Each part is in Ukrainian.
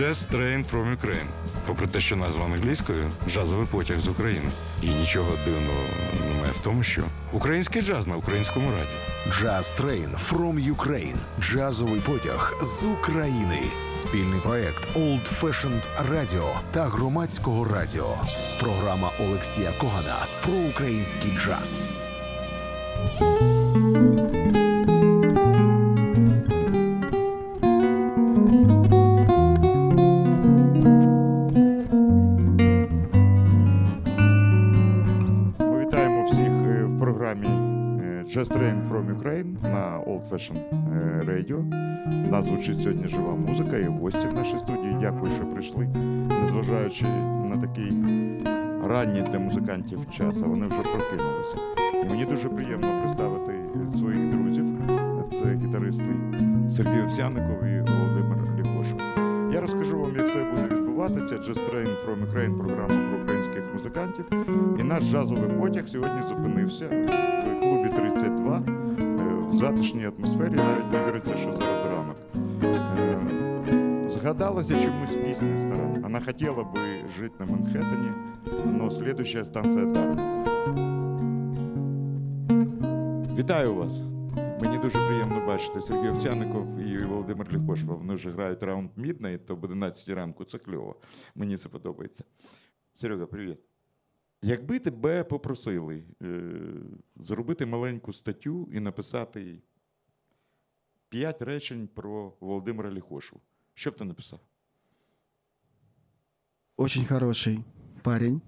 Jazz Train from Ukraine. Попри те, що назва англійською джазовий потяг з України. І нічого дивного немає в тому, що український джаз на українському раді. Jazz Train from Ukraine. Джазовий потяг з України. Спільний проект Old Fashioned Radio та громадського радіо. Програма Олексія Когана про український джаз. From Ukraine на Old Fashion е, Radio. У нас звучить сьогодні жива музика і гості в нашій студії. Дякую, що прийшли. Незважаючи на такий ранній для музикантів час, а вони вже прокинулися. І мені дуже приємно представити своїх друзів. Це гітаристи Сергій Овсяников і Володимир Лікошев. Я розкажу вам, як все буде відбуватися. Just Train from Ukraine програма про українських музикантів. І наш джазовий потяг сьогодні зупинився в клубі 32 в затишній атмосфері. Навіть не віриться, що зараз ранок. Е, Згадалася чомусь пісня стара. Вона хотіла би жити на Манхеттені, але слідуща станція Дарниця. Вітаю вас! Мені дуже приємно бачити Сергій Овсяников і Володимир Ліхошев. Вони вже грають раунд Midnight, то об 11 ранку. Це кльово. Мені це подобається. Серега, привіт. Якби тебе попросили е, зробити маленьку статтю і написати п'ять речень про Володимира Ліхошу, що б ти написав? Очень хороший парень,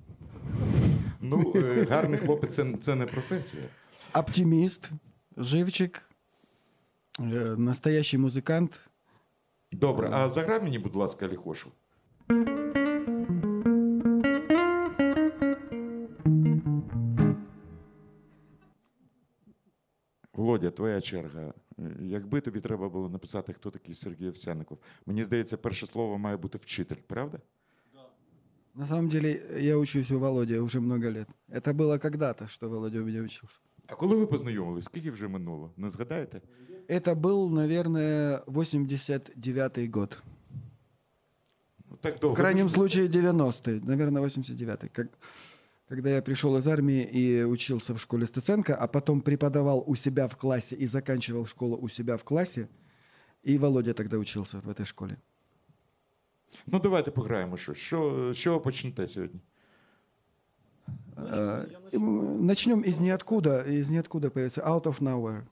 Ну, е, гарний хлопець це, це не професія. оптимист, живчик, э, настоящий музыкант. Добре, а заграй мені, будь ласка, Ліхошу. твоя черга. Е, Якби тобі треба було написати, хто такий Сергій Овсяников, мені здається, перше слово має бути вчитель, правда? На самом деле, я учусь у Володи уже много лет. Это было когда-то, что Володя у меня учился. А коли ви познайомились, скільки вже минуло? Не згадаєте? Это был, наверное, 89-й год. Ну, Так В довго. крайнем дуже- случае 90-й, наверное, 89-й. Как, когда я пришел из армии и учился в школе Стеценко, а потом преподавал у себя в классе и заканчивал школу у себя в классе, и Володя тогда учился в этой школе. Ну, давайте пограємо що. Що, з чого почнете сьогодні? Э, Начнем из ниоткуда. Из ниоткуда появится Out of Nowhere.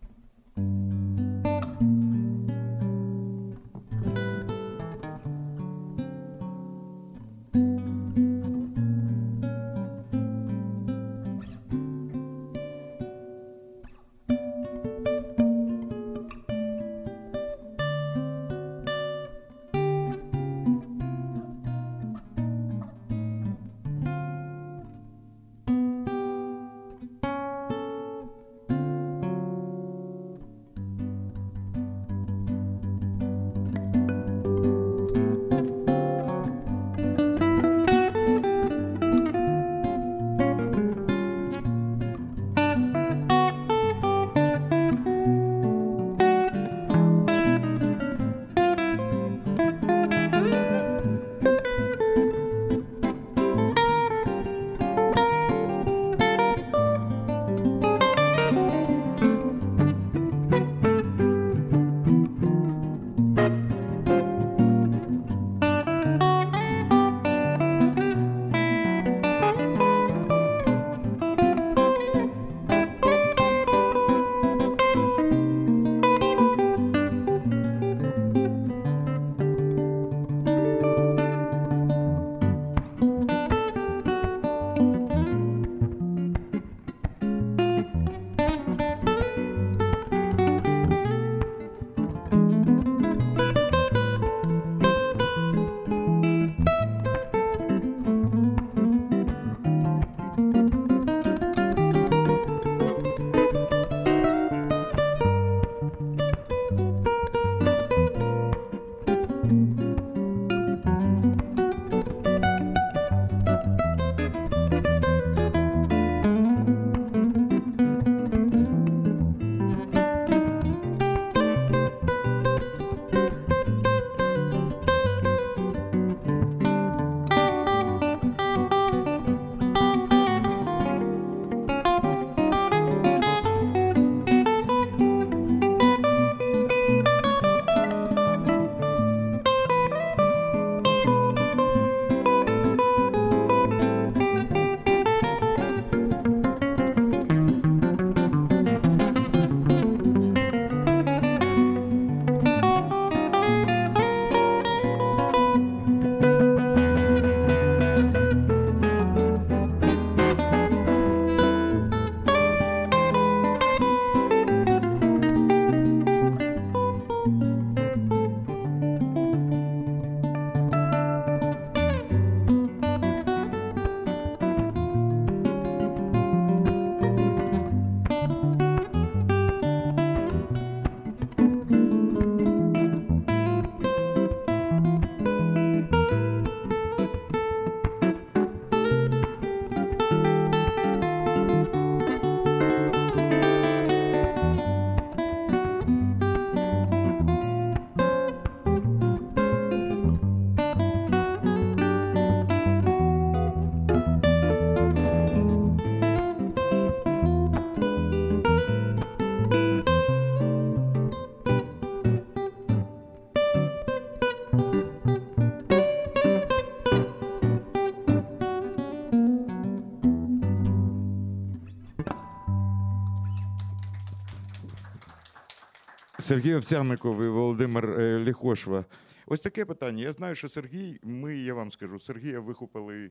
Сергій Овсянников і Володимир е, Ліхошва. Ось таке питання. Я знаю, що Сергій, ми, я вам скажу, Сергія вихопили.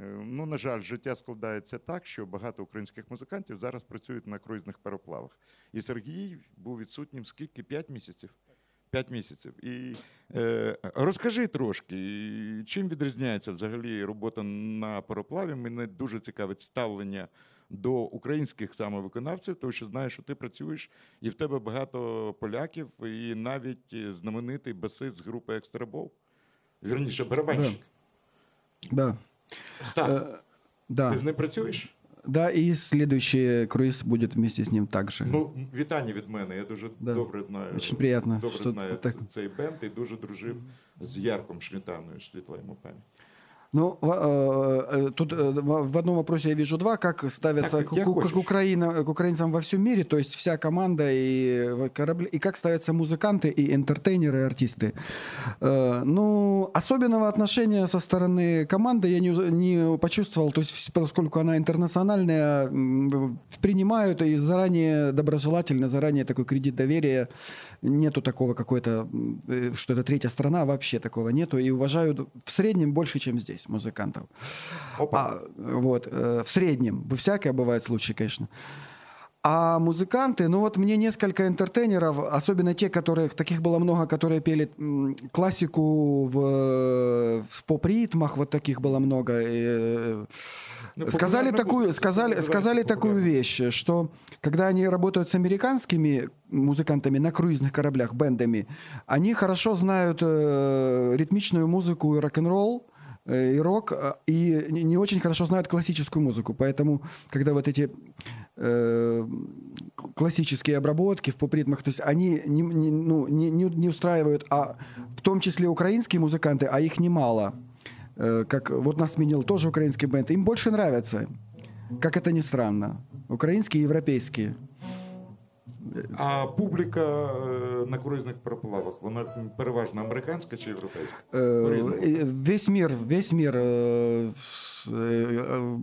е, Ну, на жаль, життя складається так, що багато українських музикантів зараз працюють на круїзних пароплавах. І Сергій був відсутнім скільки? П'ять місяців. П'ять місяців. І е, розкажи трошки, чим відрізняється взагалі робота на пароплаві? Мене дуже цікавить ставлення до українських саме виконавців, тому що знаю, що ти працюєш, і в тебе багато поляків, і навіть е, знаменитий басист з групи Extra Ball. Вірніше, барабанщик. Да. Став, Э, да. ти з ним працюєш? Да, и следующий круиз будет вместе с ним также. Ну, вітання від мене. Я дуже Да. добре знаю. Очень приятно, Добре що знаю так. цей бенд і дуже дружив з Яреком Шмєтаною, світла йому пам'ять. Ну, в- э, э, тут э, в одном вопросе я вижу два, как ставятся Так, к, к- к Украина, к украинцам во всем мире, то есть вся команда и э, корабли, и как ставятся музыканты и энтертейнеры, и артисты. Э, Ну, особенного отношения со стороны команды я не, не почувствовал, то есть поскольку она интернациональная, принимают и заранее доброжелательно, заранее такой кредит доверия, нету такого какой-то, э, что это третья страна, вообще такого нету, и уважают в среднем больше, чем здесь музыкантов. Опа. А, вот, э, в среднем. Всякое бывает случай, конечно. А музыканты, ну вот мне несколько интертейнеров, особенно те, которых, таких было много, которые пели классику в, в поп-ритмах, вот таких было много. и, э, Ну, сказали такую, музыка, сказали, сказали такую вещь, что когда они работают с американскими музыкантами на круизных кораблях, бендами, они хорошо знают э, ритмичную музыку и рок-н-ролл, э, и рок, э, и не очень хорошо знают классическую музыку. Поэтому, когда вот эти э, классические обработки в поп-ритмах, то есть они не, не- ну, не, не- не устраивают, а в том числе украинские музыканты, а их немало. Э, Как вот нас сменил тоже украинский бенд. Им больше нравится, как это ни странно. Украинские и европейские. А публіка е, на круїзних пароплавах, вона переважно американська чи європейська? Э, По-разному. и Весь мир, весь мир. э, с- э, э,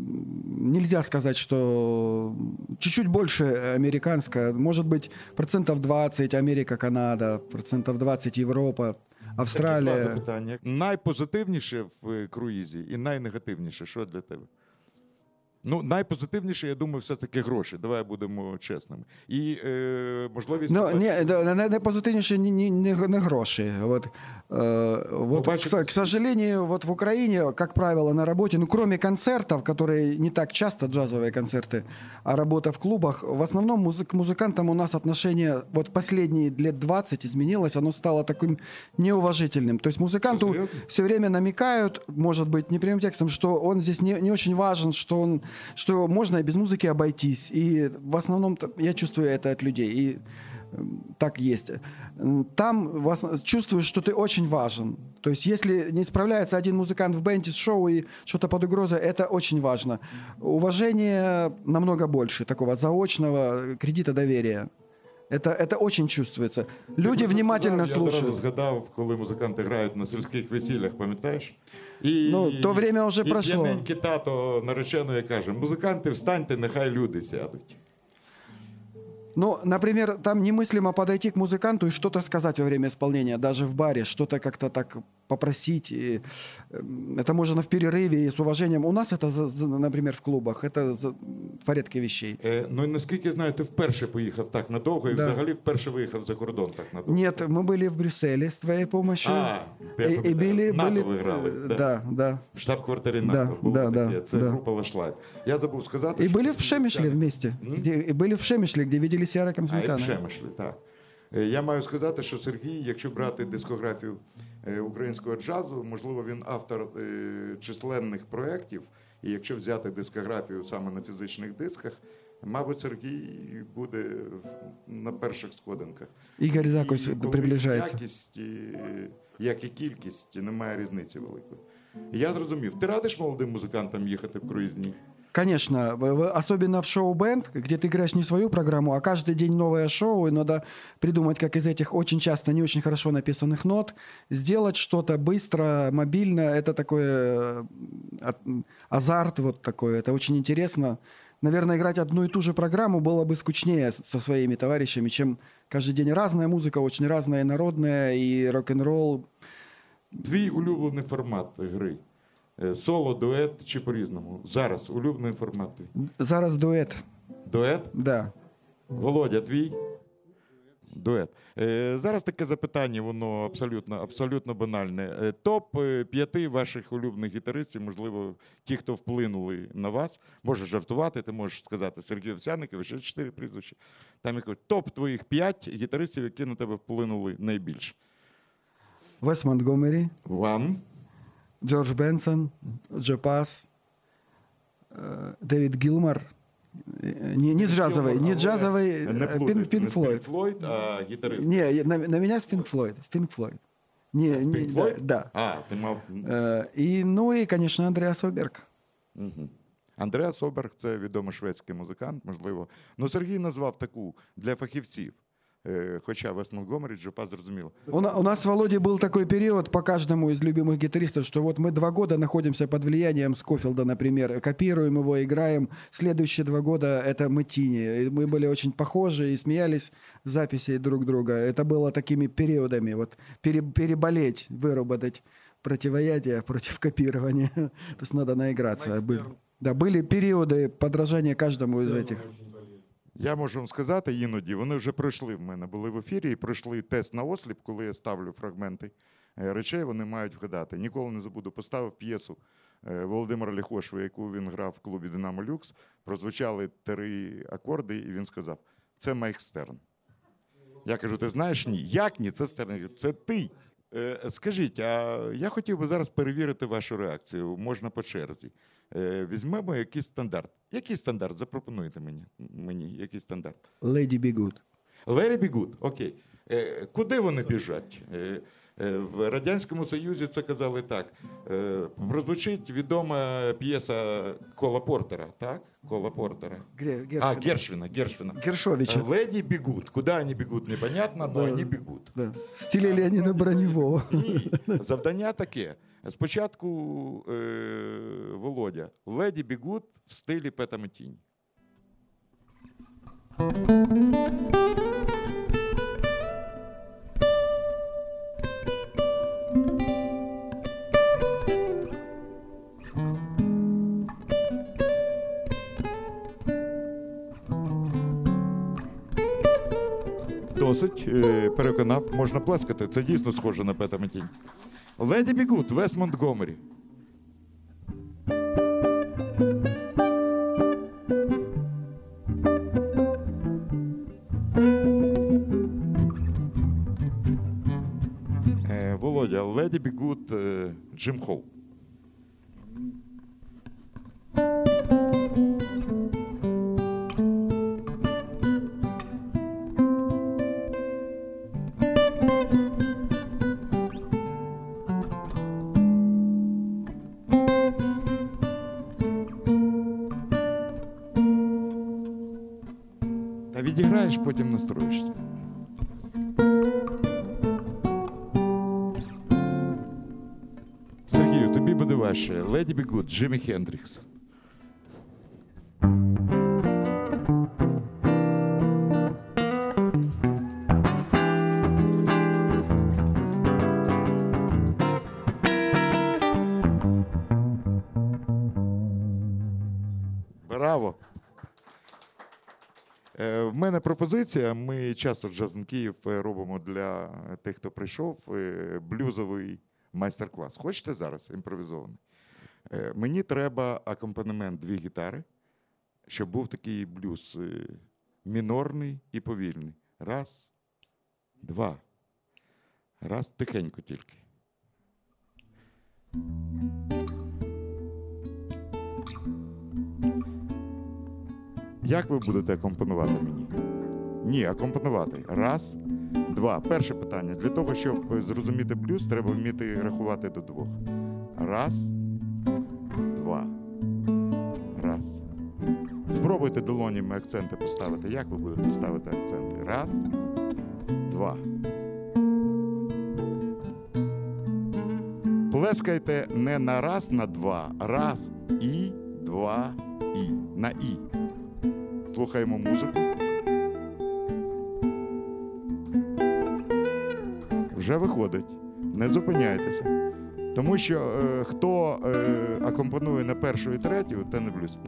Нельзя сказать, что чуть-чуть больше американская. Может быть, процентов 20 Америка, Канада, процентов 20 Европа, Такі два Австралия. запитання. Найпозитивніше в е, круїзі і найнегативніше, що для тебе? Ну, найпозитивніше, я думаю, все-таки гроші. Давай будемо чесними. І е, можливість. Ну, побачити- не, да, на- найпозитивніше не, не, не, не гроші. Вот, э, вот к, бачите- с- к сожалению, вот в Украине, как правило, на работе, ну, кроме концертов, которые не так часто джазовые концерты, а работа в клубах, в основном музык, к музыкантам у нас отношение вот в последние лет 20 изменилось, оно стало таким неуважительным. То есть музыканту Серьезно? все время намекают, может быть, не прямым текстом, что он здесь не, не очень важен, что, он, что можно и без музыки обойтись. И в основном я чувствую это от людей. И м, так есть. М, Там вас чувствуешь, что ты очень важен. То есть, если не справляется один музыкант в бенде с шоу и что-то под угрозой, это очень важно. Уважение намного больше такого заочного кредита доверия. Это, это очень чувствуется. Люди Ти внимательно сказав, Я одразу слушают. згадав, коли музиканти грають на сільських весіллях, пам'ятаєш? І, Ну, то время вже і пройшло. п'яненький тато нареченої каже: музиканти, встаньте, нехай люди сядуть. Ну, например, там немыслимо подойти к музыканту и что-то сказать во время исполнения, даже в баре, что-то как-то так попросить. И, эм, это можно в перерыве и с уважением. У нас это, за- за- например, в клубах, это за- в порядке вещей. Е, ну і наскільки я знаю, ти вперше поїхав так надовго, і Да. взагалі вперше виїхав за кордон так надовго. Нет, мы были в Брюсселе с твоей помощью. А, я и, и пам'ятаю. были, НАТО были, ви грали, э, да? да, да. В штаб-квартирі Да, НАТО було да, таке. да, Це да. група Лашлайф. Я забув сказати. И що были ці в Шемишле музиканти- вместе. М? Где, и были в Шемишле, где видели с Яриком А, і в Сметаной. Шемишлі, так. Е, Я маю сказати, що Сергій, якщо брати дискографію е, українського джазу, можливо, він автор е, численних проєктів. І якщо взяти дискографію саме на фізичних дисках, мабуть, Сергій буде на перших сходинках. Игорь Закусь І коли приближается. Якість, і- як і кількість, немає різниці великої. Я зрозумів. Ти радиш молодим музикантам їхати в круїзні? Конечно, особенно в шоу-бенд, где ты играешь не свою программу, а каждый день новое шоу, и надо придумать, как из этих очень часто не очень хорошо написанных нот сделать что-то быстро, мобильно. Это такой э, азарт вот такой, это очень интересно. наверное, играть одну и ту же программу было бы скучнее со своими товарищами, чем каждый день разная музыка, очень разная, народная, и рок-н-ролл. Твій улюблений формат гри. Е, Соло, дует чи по-різному. Зараз улюблений формат. твій. Зараз дуэт, Дует? да. Володя, твій? Дует. Е, зараз таке запитання, воно абсолютно, абсолютно банальне. Е, топ е, п'яти ваших улюблених гітаристів, можливо, ті, хто вплинули на вас. Можеш жартувати, ти можеш сказати Сергій Овсяников, ще чотири прізвища. Там якось топ твоїх п'ять гітаристів, які на тебе вплинули найбільше. Вес Монтгомери, One. Джордж Бенсон, Джо Пас, э, Дэвид Гилмор. Э, Не, не джазовый, не джазовый, Не э, плутай, Пинк, Пинк не Флойд. Флойд, а гітарист. Не, на, на меня с Пинк Флойд. с Пинк Флойд. Не, З не, Pink да, Floyd? да. А, ти мав. Э, И, ну и, конечно, Андреас Оберг. Угу. Андреа Соберг це відомий шведський музикант, можливо. Ну, Сергій назвав таку для фахівців. Е, Хоча Вес Монтгомері, Джопа зрозуміло. У, у нас с Володей был такой период по каждому из любимых гитаристов, что вот мы два года находимся под влиянием Скофилда, например, копируем его, играем. Следующие два года это Метини. И Мы были очень похожи и смеялись записей друг друга. Это было такими периодами. Вот пере- переболеть, выработать противоядие против копирования. То есть надо наиграться. Были- Да, были периоды подражания каждому из этих. Я можу вам сказати, іноді вони вже пройшли в мене, були в ефірі і пройшли тест на осліп, коли я ставлю фрагменти е, речей, вони мають вгадати. Ніколи не забуду. Поставив п'єсу е, Володимира Ліхошева, яку він грав в клубі Динамо Люкс. Прозвучали три акорди, і він сказав: це Майк Стерн. Я кажу: ти знаєш ні? Як ні? Це Стерн. Це ти. Е, Скажіть, а я хотів би зараз перевірити вашу реакцію. Можна по черзі. Е, Візьмемо якийсь стандарт. Який стандарт? Запропонуйте мені. мені який стандарт. Lady Be Good. Larry Be Good, окей. Е, куди вони біжать? Е, в Радянському Союзі це казали так. Прозвучить відома п'єса Кола Портера, так? Кола Портера. Гре- А, Гершвин. Гершвина, Гершвина. Гершовича. Леди бегут. Куда они бегут, непонятно, но Да. они бегут. Да. В стиле Леонида Броневого. І завдання таке. Спочатку е, Володя. Леді бігут в стилі Пета Метінь. Досить е, переконав, можна плескати. Це дійсно схоже на Пета Метінь. Леді Бігут, Вес Монтгомері. Е, Володя, Леді Бігут, е, Джим Холл. Бігут, Хендрікс. Браво! Е, В мене пропозиція. Ми часто Джазн Київ е, робимо для тих, хто прийшов, е, блюзовий майстер-клас. Хочете зараз імпровізований? Е, Мені треба акомпанемент дві гітари, щоб був такий блюз е, мінорний і повільний. Раз, два. Раз, тихенько тільки. Як ви будете акомпонувати мені? Ні, акомпонувати. Раз, два. Перше питання. Для того, щоб зрозуміти блюз, треба вміти рахувати до двох. Раз, Спробуйте долонями акценти поставити. Як ви будете ставити акценти? Раз, два. Плескайте не на раз, на два. Раз і два і. На і. слухаємо музику. Вже виходить. Не зупиняйтеся. Тому що е, хто е, акомпонує на першу і третю, те не блюз.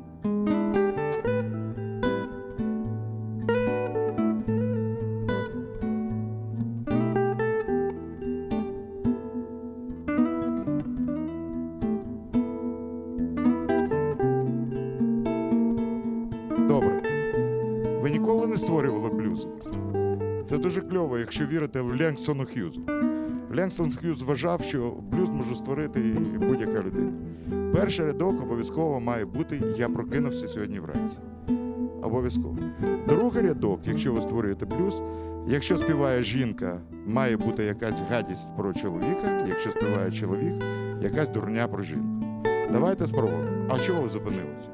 Кльово, якщо вірите в Ленгстону Х'юзу. Ленгстон Х'юз вважав, що блюз може створити будь-яка людина. Перший рядок обов'язково має бути Я прокинувся сьогодні вранці. Обов'язково. Другий рядок, якщо ви створюєте блюз, якщо співає жінка, має бути якась гадість про чоловіка, якщо співає чоловік, якась дурня про жінку. Давайте спробуємо. А чого ви зупинилися?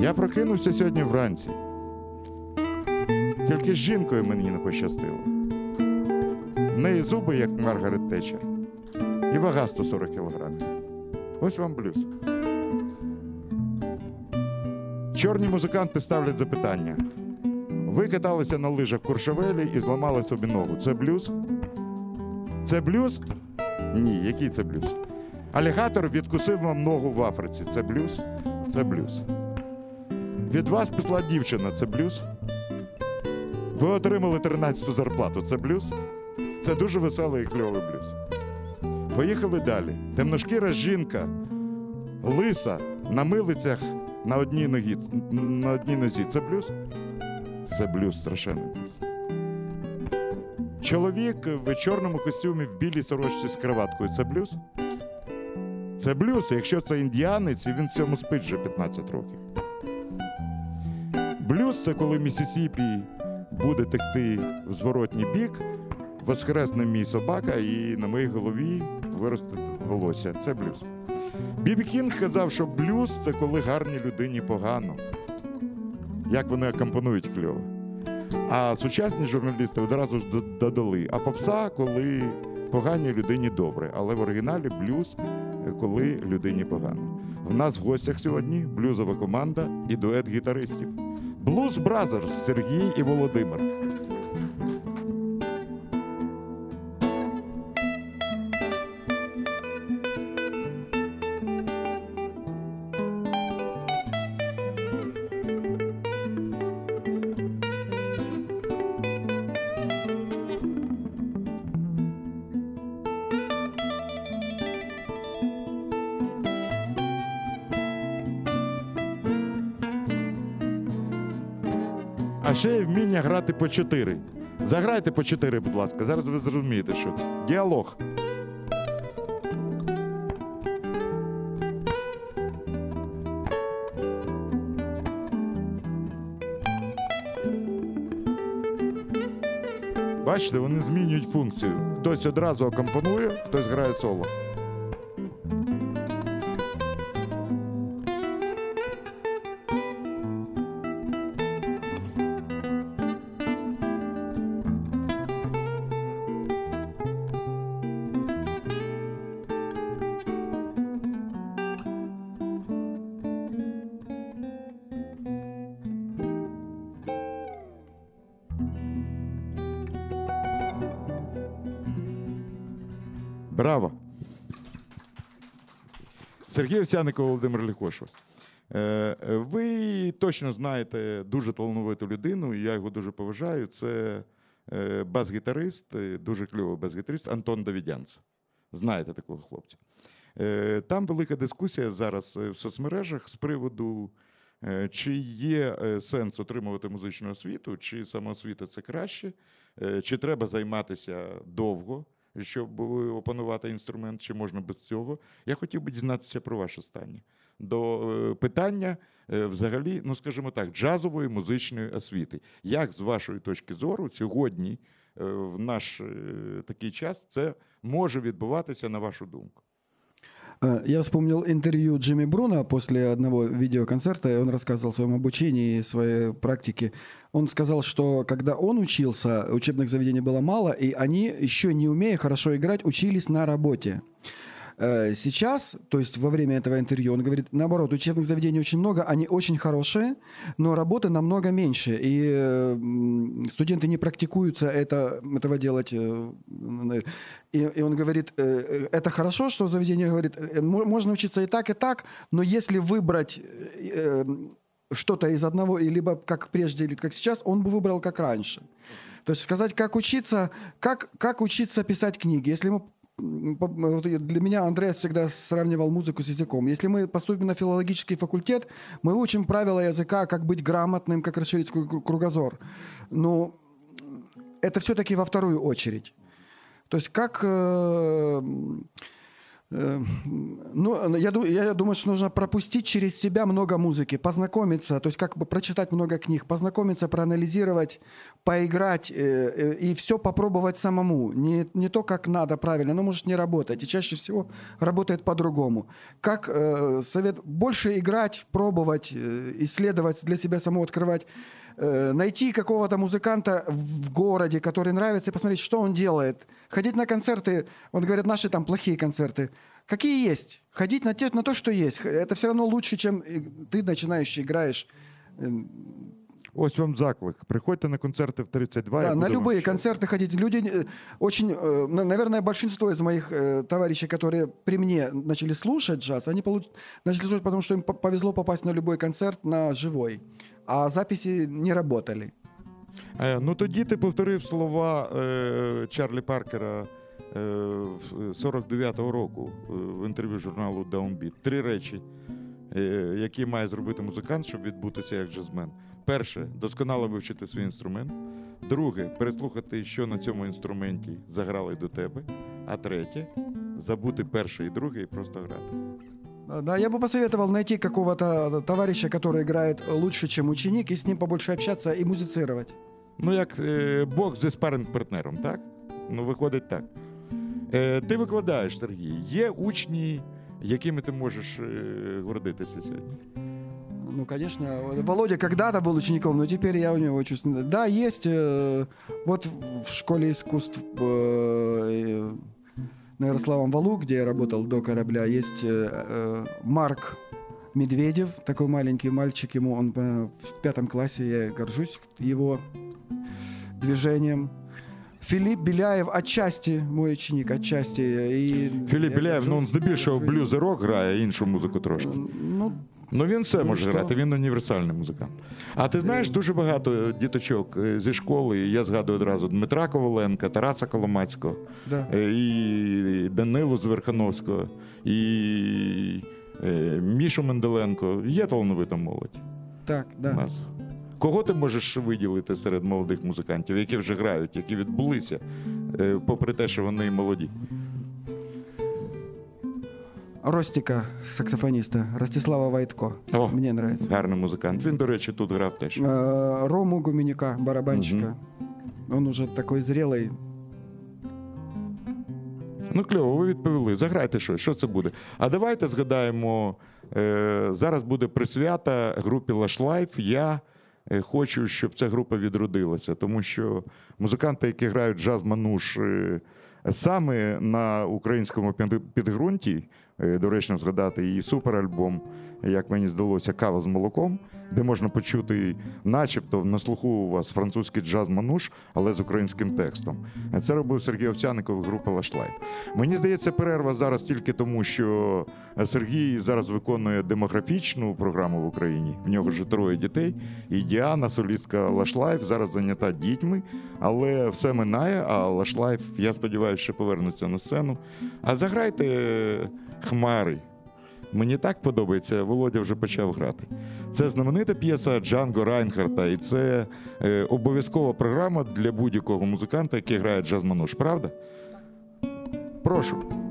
Я прокинувся сьогодні вранці. Тільки з жінкою мені не пощастило. В неї зуби, як Маргарет Тетчер, і вага 140 кілограмів. Ось вам блюз. Чорні музиканти ставлять запитання. Ви каталися на лижах в Куршавелі і зламали собі ногу. Це блюз? Це блюз? Ні, який це блюз? Алігатор відкусив вам ногу в Африці. Це блюз? Це блюз. Від вас пішла дівчина, це блюз. Ви отримали 13-ту зарплату, це блюз. Це дуже веселий і кльовий блюз. Поїхали далі. Темношкіра жінка, лиса на милицях на одній ногі, на одній нозі. Це блюз? Це блюз, страшенний блюз. Чоловік в чорному костюмі в білій сорочці з кроваткою. Це блюз? Це блюз, якщо це індіанець, і він в цьому спить вже 15 років. Блюз це коли Місісіпі буде текти в зворотній бік, воскресне мій собака, і на моїй голові виросте волосся. Це блюз. Бібі Кінг казав, що блюз це коли гарній людині погано. Як вони акомпонують кльово. А сучасні журналісти одразу ж додали. А попса, коли поганій людині добре. Але в оригіналі блюз, коли людині погано. В нас в гостях сьогодні блюзова команда і дует гітаристів. Блуз Бразерс Сергій і Володимир. Грати по чотири. Заграйте по чотири, будь ласка. Зараз ви зрозумієте, що діалог. Бачите, вони змінюють функцію. Хтось одразу акомпонує, хтось грає соло. Сергій Овсяников, Володимир Ліхошев. Е, е, Ви точно знаєте дуже талановиту людину, і я його дуже поважаю. Це е, бас-гітарист, дуже кльовий бас-гітарист Антон Давідянц. Знаєте такого хлопця. Там велика дискусія зараз в соцмережах з приводу, чи є сенс отримувати музичну освіту, чи самоосвіта це краще, чи треба займатися довго щоб опанувати інструмент, чи можна без цього. Я хотів би дізнатися про ваше останнє. До е, питання, е, взагалі, ну скажімо так, джазової музичної освіти. Як з вашої точки зору сьогодні, е, в наш такий час, це може відбуватися на вашу думку? Э, Я вспомнил интервью Джимми Бруна после одного видеоконцерта, и он рассказывал о своем обучении и своей практике. Он сказал, что когда он учился, учебных заведений было мало, и они, еще не умея хорошо играть, учились на работе. Э, Сейчас, то есть во время этого интервью, он говорит, наоборот, учебных заведений очень много, они очень хорошие, но работы намного меньше, и э, студенты не практикуются это, этого делать. э, н- И, и он говорит, э, э, это хорошо, что заведение говорит, э, мо- можно учиться и так, и так, но если выбрать э, э, что-то из одного, и либо как прежде, или как сейчас, он бы выбрал как раньше. То есть сказать, как учиться, как, как учиться писать книги. Если вот для меня Андреас всегда сравнивал музыку с языком. Если мы поступим на филологический факультет, мы учим правила языка, как быть грамотным, как расширить кру- кру- кругозор. Но это все-таки во вторую очередь. То есть как... э, ну, я, ду- я думаю, что нужно пропустить через себя много музыки, познакомиться, то есть как бы прочитать много книг, познакомиться, проанализировать, поиграть э, э, и все попробовать самому. Не, не то, как надо правильно, оно может не работать. И чаще всего работает по-другому. Как э, совет больше играть, пробовать, э, исследовать, для себя самого открывать э, найти какого-то музыканта в городе, который нравится, и посмотреть, что он делает. Ходить на концерты, он говорит, наши там плохие концерты. Какие есть? Ходить на, те, на то, что есть. Это все равно лучше, чем э, ты начинающий играешь. Э, Ось вам заклик. Приходьте на концерти в 32. Да, на любые вам концерты ходить. Люди очень, на- наверное, большинство из моих товарищей, которые при мне начали слушать джаз, они получ- начали слушать, потому что им по- повезло попасть на любой концерт на живой, а записи не работали. Е, Ну тоді ти повторив слова е, Чарлі Паркера е, 49-го року е, в інтерв'ю журналу Downbeat. Три речі, е, які має зробити музикант, щоб відбутися як джазмен. Перше досконало вивчити свій інструмент. Друге переслухати, що на цьому інструменті заграли до тебе. А третє забути перше і друге і просто грати. А, Да, я бы посоветовал найти какого-то товарища, который играет лучше, чем ученик, и с ним побольше общаться и музицировать. Ну, як е, Бог зі спаринг партнером, так? Ну, виходить так. Е, ти викладаєш, Сергій. Є учні, якими ти можеш е, гордитися сьогодні. Ну, конечно, Володя когда-то был учеником, но теперь я у него учусь. Да, есть. э, вот в школе искусств э, э, на Ярославом Валу, где я работал до корабля, есть э, э, Марк Медведев, такой маленький мальчик, ему он э, в пятом классе, я горжусь его движением. Филипп Беляев отчасти мой ученик, отчасти. И Філіп я Біляєв, ну, горжусь- здебільшого горжусь. блюз і рок грає, іншу музику трошки. Ну, Ну він все Ну, може що? грати, він універсальний музикант. А ти знаєш Е. дуже багато діточок е, зі школи. Я згадую одразу Дмитра Коваленка, Тараса Коломацького, да. е, і Данилу Зверхановського, і Мішу Менделенко. Є талановита молодь. Так, у нас. Кого ти можеш виділити серед молодих музикантів, які вже грають, які відбулися, попри те, що вони молоді? Ростика, саксофониста, Ростислава Войтко. О, Мне нравится. гарний музикант. Він, до речі, тут грав теж. Э, Рому Гуменюка, барабанщика. Он уже такой зрелый. Ну, кльово, ви відповіли. Заграйте щось. Що це буде? А давайте згадаємо. Е, зараз буде присвята групі Life. Я е, хочу, щоб ця група відродилася, тому що музиканти, які грають джаз мануш е, саме на українському підґрунті, е, доречно згадати її суперальбом, як мені здалося, кава з молоком, де можна почути, начебто, на слуху у вас французький джаз мануш, але з українським текстом. Е, Це робив Сергій Овсяников, група Life. Мені здається, перерва зараз тільки тому, що Сергій зараз виконує демографічну програму в Україні. В нього вже троє дітей. І Діана, солістка Life, зараз зайнята дітьми, але все минає. А Life, я сподіваюся, що повернеться на сцену. А заграйте е, хмари. Мені так подобається, Володя вже почав грати. Це знаменита п'єса Джанго Райнхарта, і це е, обов'язкова програма для будь-якого музиканта, який грає джаз-мануш, правда? Прошу.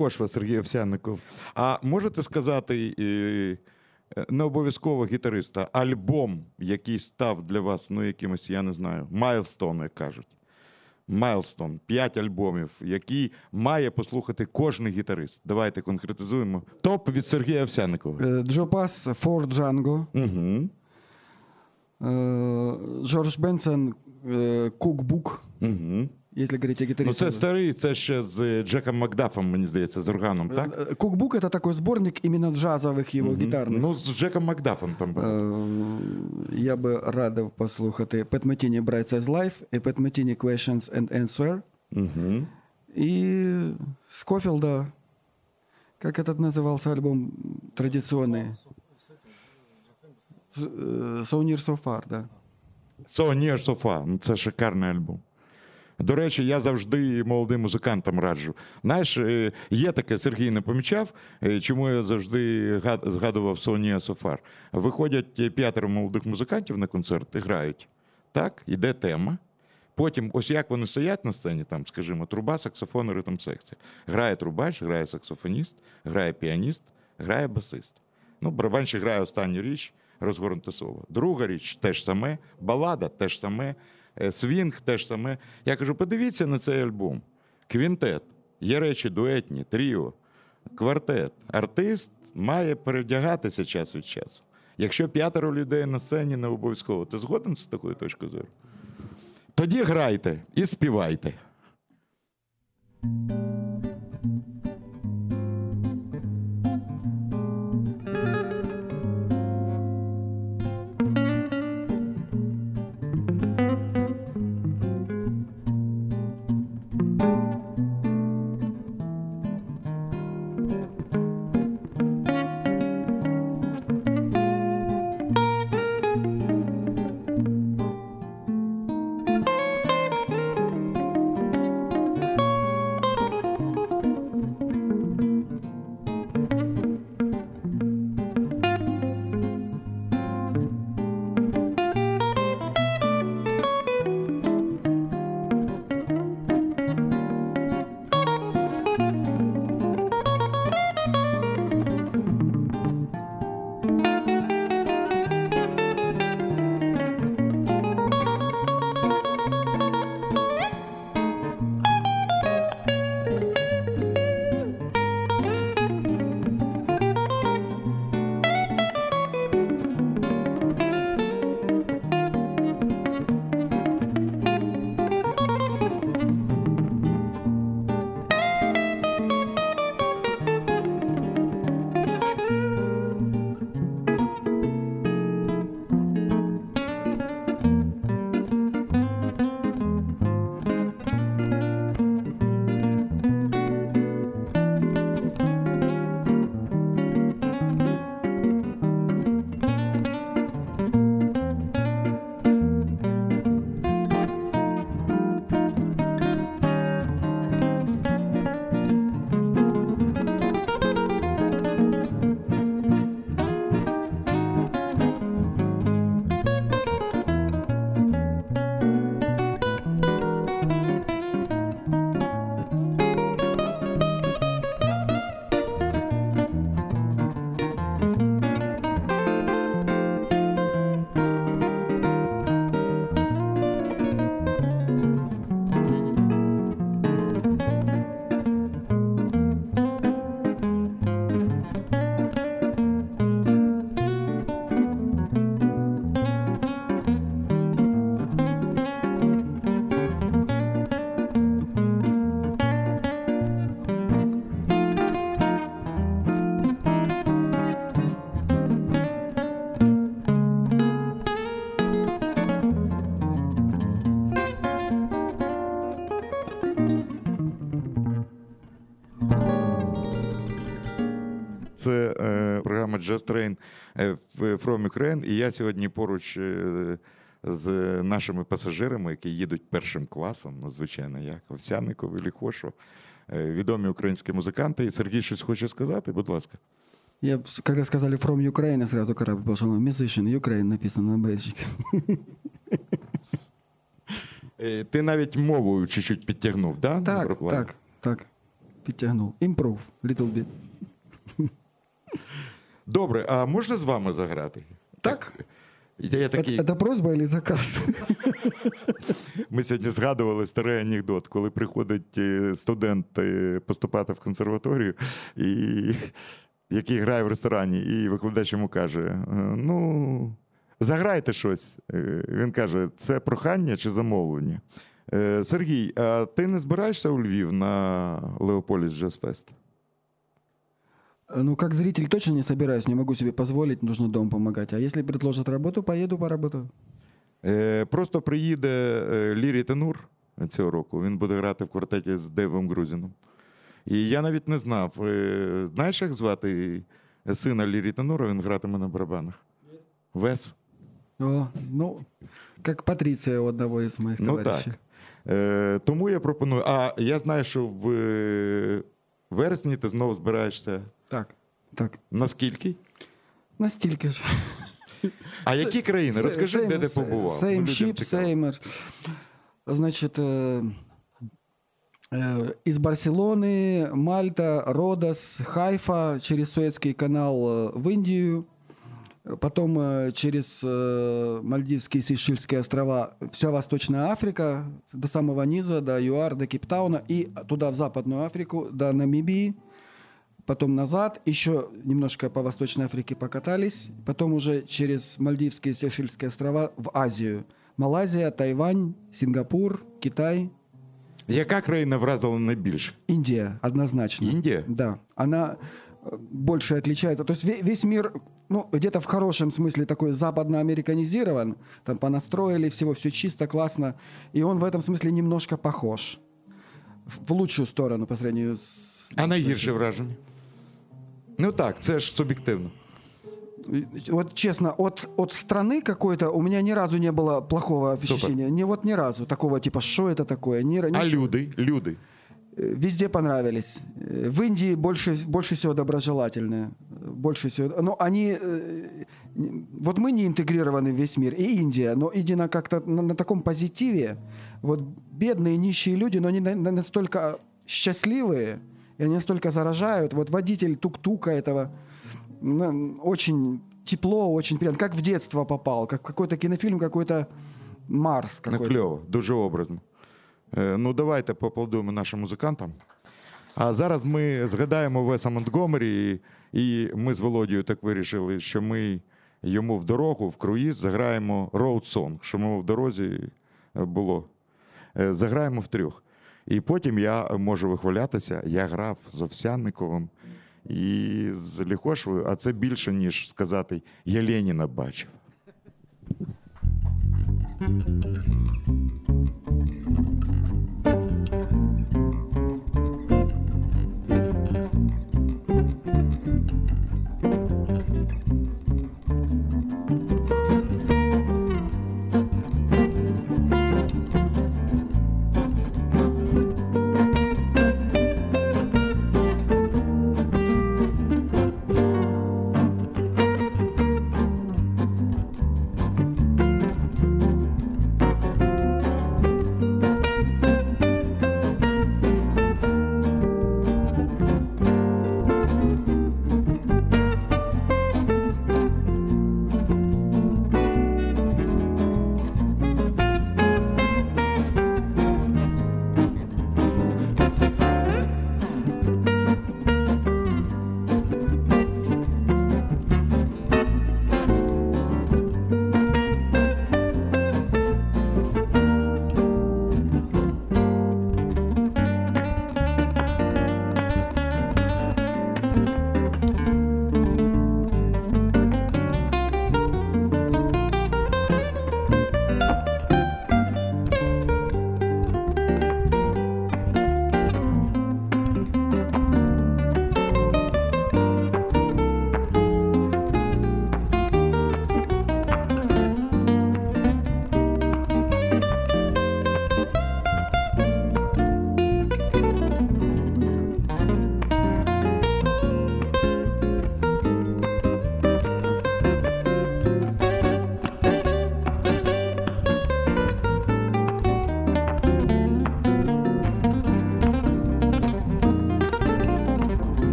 Володимир Ліхошва, Сергій Овсянников. А можете сказати, е, не обов'язково гітариста, альбом, який став для вас, ну, якимось, я не знаю, майлстон, як кажуть. Майлстон, п'ять альбомів, які має послухати кожен гітарист. Давайте конкретизуємо. Топ від Сергія Овсянникова. Э, Джо Пасс, Форд Джанго, Угу. э, Джордж Бенсон, э, Кукбук, Угу. если говорить о Ну, гитаристе. це старий, це ще з Джеком Макдафом, мені здається, з органом, так? Э, Кукбук это такой сборник именно джазовых его Мгм. гитарных. Ну, з Джеком Макдафом там. був. Е, Я би радив послухати Пет Метіні Bright Size Life і Пет Метіні Questions and Answer. Угу. И Скофилда, как этот назывался альбом традиционный? С- э, So Near So Far, да. So Near So Far. Ну, Це шикарний альбом. До речі, я завжди молодим музикантам раджу. Знаєш, е, є таке, Сергій не помічав, е, чому я завжди згадував So Far. Виходять е, п'ятеро молодих музикантів на концерт і грають. Так, іде тема. Потім, ось як вони стоять на сцені, там, скажімо, труба, саксофон, ритм секція. Грає трубач, грає саксофоніст, грає піаніст, грає басист. Ну, барабанщик грає останню річ, розгорнуте соло. Друга річ теж саме, балада теж саме, е, свінг теж саме. Я кажу, подивіться на цей альбом. Квінтет, є речі дуетні, тріо, квартет. Артист має перевдягатися час від часу. Якщо п'ятеро людей на сцені, не обов'язково. Ти згоден з такою точкою зору? Тоді грайте і співайте. Just Train е, From Ukraine. І я сьогодні поруч е, з нашими пасажирами, які їдуть першим класом, ну, звичайно, як Овсянников і Ліхошо, е, відомі українські музиканти. І Сергій щось хоче сказати, будь ласка. Я, б- когда сказали From Ukraine, я сразу корабль пошел. Musician, Ukraine написано на бейджике. Ти навіть мовою чуть-чуть підтягнув, да? Так, так, так. Підтягнув. Improve, little bit. Добре, а можна з вами заграти? Так. Я такий, Это, просьба или заказ? Ми сьогодні згадували старий анекдот, коли приходить е, студент е, поступати в консерваторію, і, який грає в ресторані, і викладач йому каже: е, ну, заграйте щось. Він каже, це прохання чи замовлення. Сергій, а ти не збираєшся у Львів на Леополіс Джаз Фест? Ну, как зритель точно не собираюсь, не могу себе позволить, нужно дом помогать. А если предложат работу, поеду поработаю. Е, Просто приїде е, Лі Рітенур цього року. Він буде грати в квартеті з Дейвом Грусіном. І я навіть не знав. е, Знаєш, як звати сина Лі Рітенура? Він гратиме на барабанах. Вес. О, ну, как Патриция у одного из моих Ну товарищей. так. Е, Тому я пропоную. А я знаю, що в е, вересні ти знову збираєшся. Так, так. Наскільки? На стільки ж. А які країни? Розкажи, де ти побував. Ну, Same людям ship, цікаво. same. Значит, э, э, из Барселоны, Мальта, Родос, Хайфа, через Суэцкий канал э, в Индию, потом э, через э, Мальдивские и Сейшельские острова, вся Восточная Африка, до самого низа, до ЮАР, до Кейптауна, и туда, в Западную Африку, до Намибии, потом назад, еще немножко по Восточной Африке покатались, потом уже через Мальдивские и Сейшельские острова в Азию. Малайзия, Тайвань, Сингапур, Китай, Яка країна вразила найбільше? Индия, однозначно. Индия? Да. Она э, больше отличается. То есть ве- весь мир, ну, где-то в хорошем смысле такой западно-американизирован, там понастроили всего, все чисто, классно, и он в этом смысле немножко похож. В в лучшую сторону по сравнению с... А найгірше враження? Ну так, це ж суб'єктивно. Вот честно, от, от страны какой-то у меня ни разу не было плохого ощущения. Не вот ни разу такого типа, что это такое? Ни, А люди? Люди. Э, Везде понравились. Э, В Индии больше, больше всего доброжелательные. Больше всего. Но они... э, Вот мы не интегрированы в весь мир, и Индия, но Индия как-то на, на таком позитиве. Вот бедные, нищие люди, но они на- на- настолько счастливые, и они настолько заражают. Вот водитель тук-тука этого ну, очень тепло, очень приятно. Как в детство попал, как какой-то кинофильм, какой-то Марс Ну, какой-то. кльово, дуже образно. Е, ну, давайте поаплодуємо нашим музикантам. А зараз ми згадаємо Веса Монтгомері, і, і ми з Володією так вирішили, що ми йому в дорогу, в круїз заграємо Road Song, що ми в дорозі було. Е, Заграємо втрьох. І потім я можу вихвалятися, я грав з Овсянниковим і з Ліхошевою, а це більше, ніж сказати, я Леніна бачив.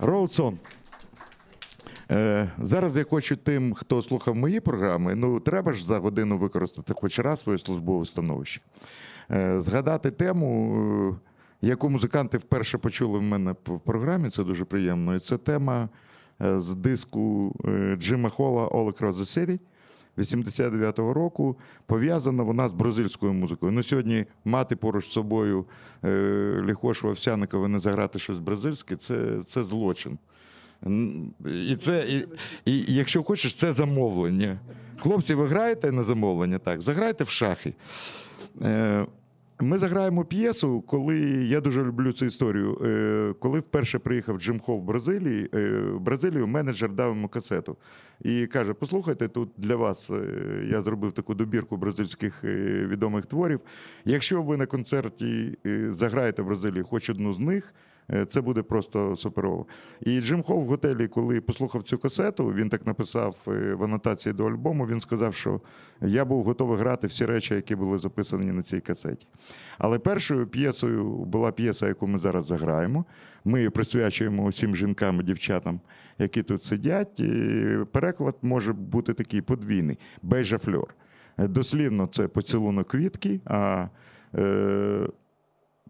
Шансон. Е, зараз я хочу тим, хто слухав мої програми, ну треба ж за годину використати хоч раз своє службове становище. Е, згадати тему, е, яку музиканти вперше почули в мене в програмі, це дуже приємно. І це тема е, з диску е, Джима Холла All Across 89-го року. Пов'язана вона з бразильською музикою. Ну, сьогодні мати поруч з собою е, Ліхош Вовсяникова не заграти щось бразильське це, це злочин. І це, і, і якщо хочеш, це замовлення. Хлопці, ви граєте на замовлення? Так, заграйте в шахи. Е, Ми заграємо п'єсу, коли я дуже люблю цю історію. Е, Коли вперше приїхав Джим Холл в Бразилії, е, в Бразилію менеджер дав йому касету і каже: Послухайте, тут для вас е, я зробив таку добірку бразильських відомих творів. Якщо ви на концерті заграєте в Бразилії хоч одну з них, це буде просто суперово. І Джим Холл в готелі, коли послухав цю касету, він так написав е, в анотації до альбому. Він сказав, що я був готовий грати всі речі, які були записані на цій касеті. Але першою п'єсою була п'єса, яку ми зараз заграємо. Ми її присвячуємо усім жінкам і дівчатам, які тут сидять. І переклад може бути такий подвійний бейжа фльор. Е, Дослівно це поцілунок квітки, а е,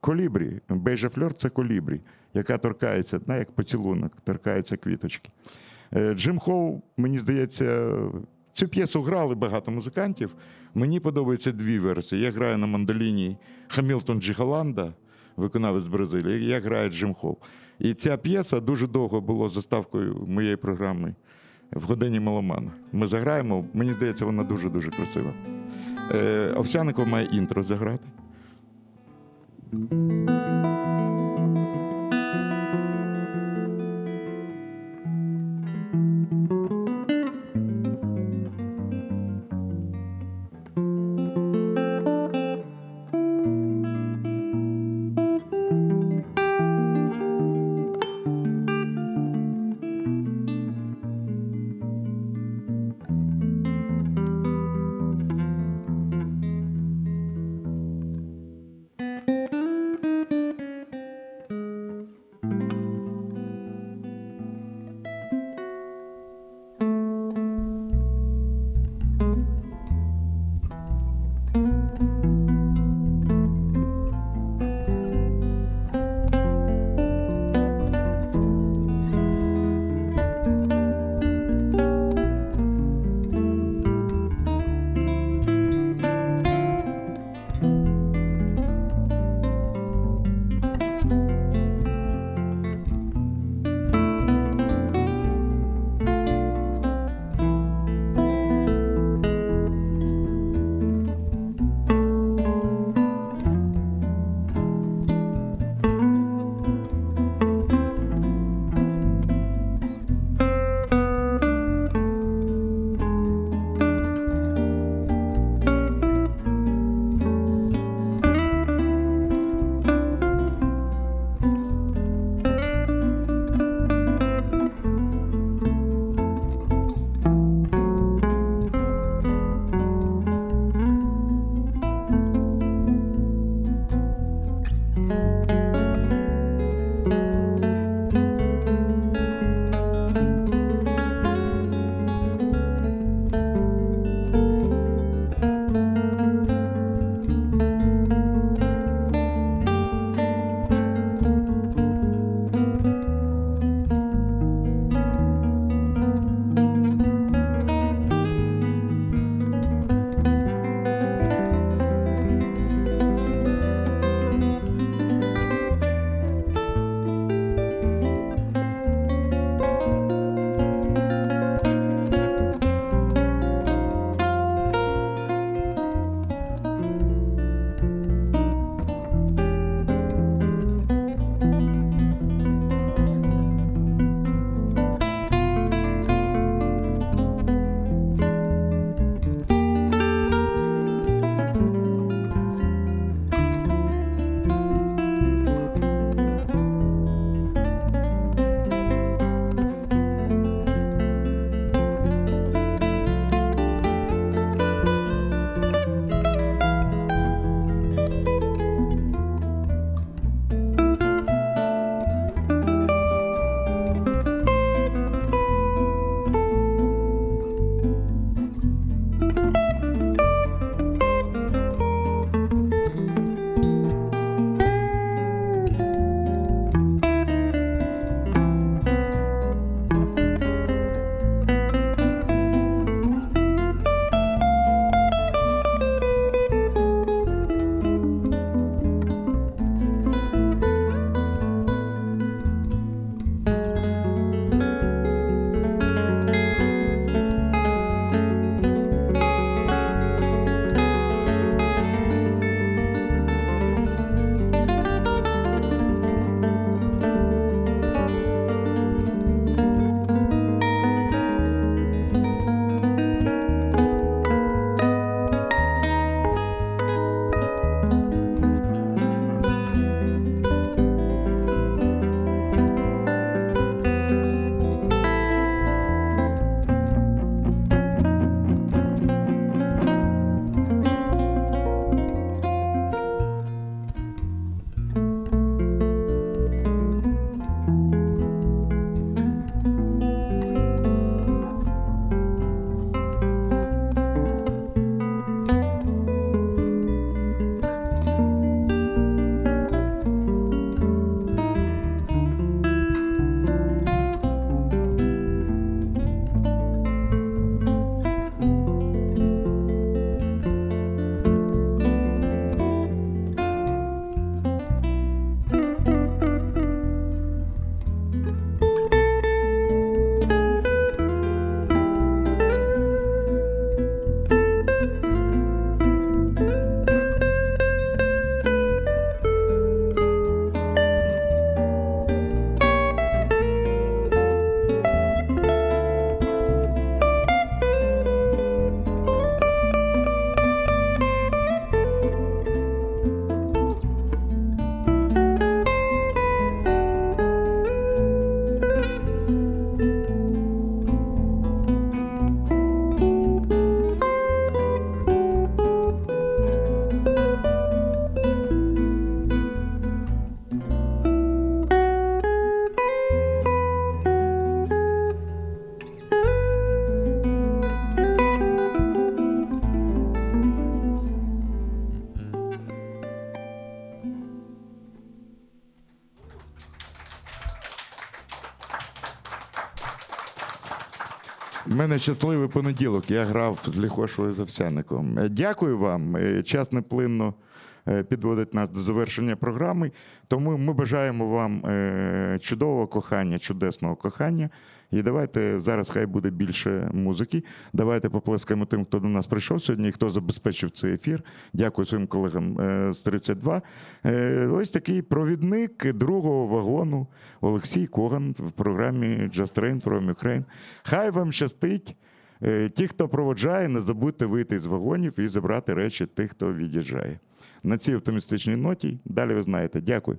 колібрі, бейжа фльор це колібрі, яка торкається, на, як поцілунок, торкається квіточки. Е, Джим Холл, мені здається, цю п'єсу грали багато музикантів. Мені подобаються дві версії. Я граю на мандоліні Хамілтон Джигаланда, виконавець Бразилії. Я граю Джим Холл. І ця п'єса дуже довго була заставкою моєї програми в годині Меломана. Ми заграємо, мені здається, вона дуже-дуже красива. Е, Овсяников має інтро заграти. У щасливий понеділок. Я грав з Ліхошою Завсяником. Дякую вам. Е, Час неплинно підводить нас до завершення програми. Тому ми бажаємо вам е, чудового кохання, чудесного кохання. І давайте зараз хай буде більше музики. Давайте поплескаємо тим, хто до нас прийшов сьогодні, хто забезпечив цей ефір. Дякую своїм колегам е, з 32. Е, Ось такий провідник другого вагону Олексій Коган в програмі Just Train from Ukraine. Хай вам щастить. Е, Ті, хто проводжає, не забудьте вийти з вагонів і забрати речі тих, хто від'їжджає. На цій оптимістичній ноті далі ви знаєте. Дякую.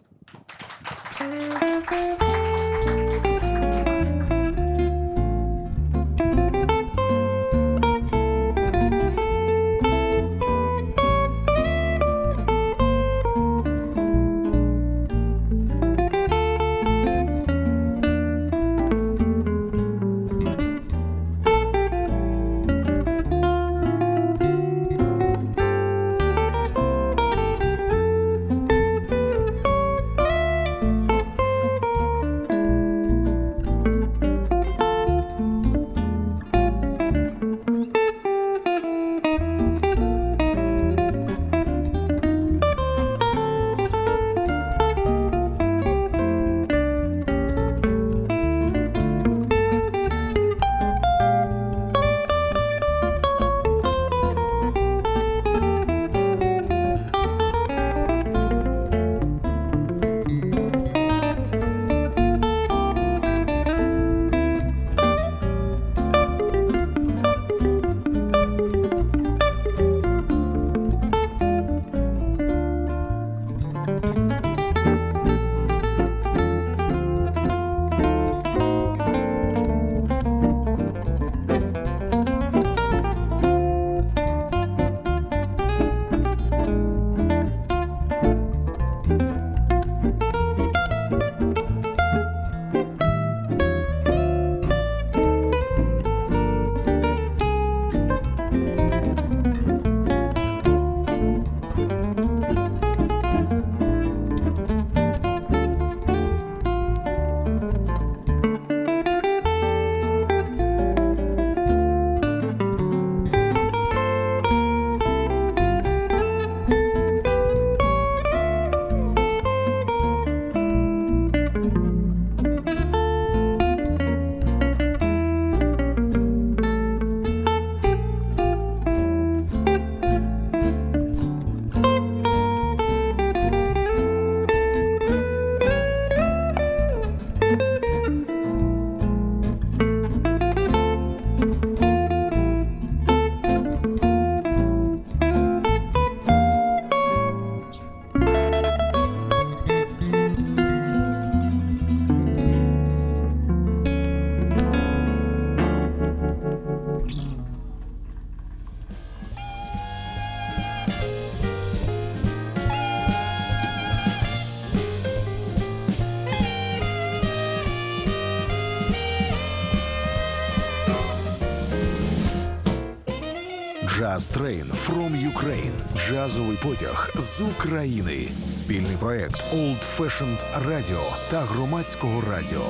Джазовий потяг з України. Спільний проект Old Fashioned Radio та громадського радіо.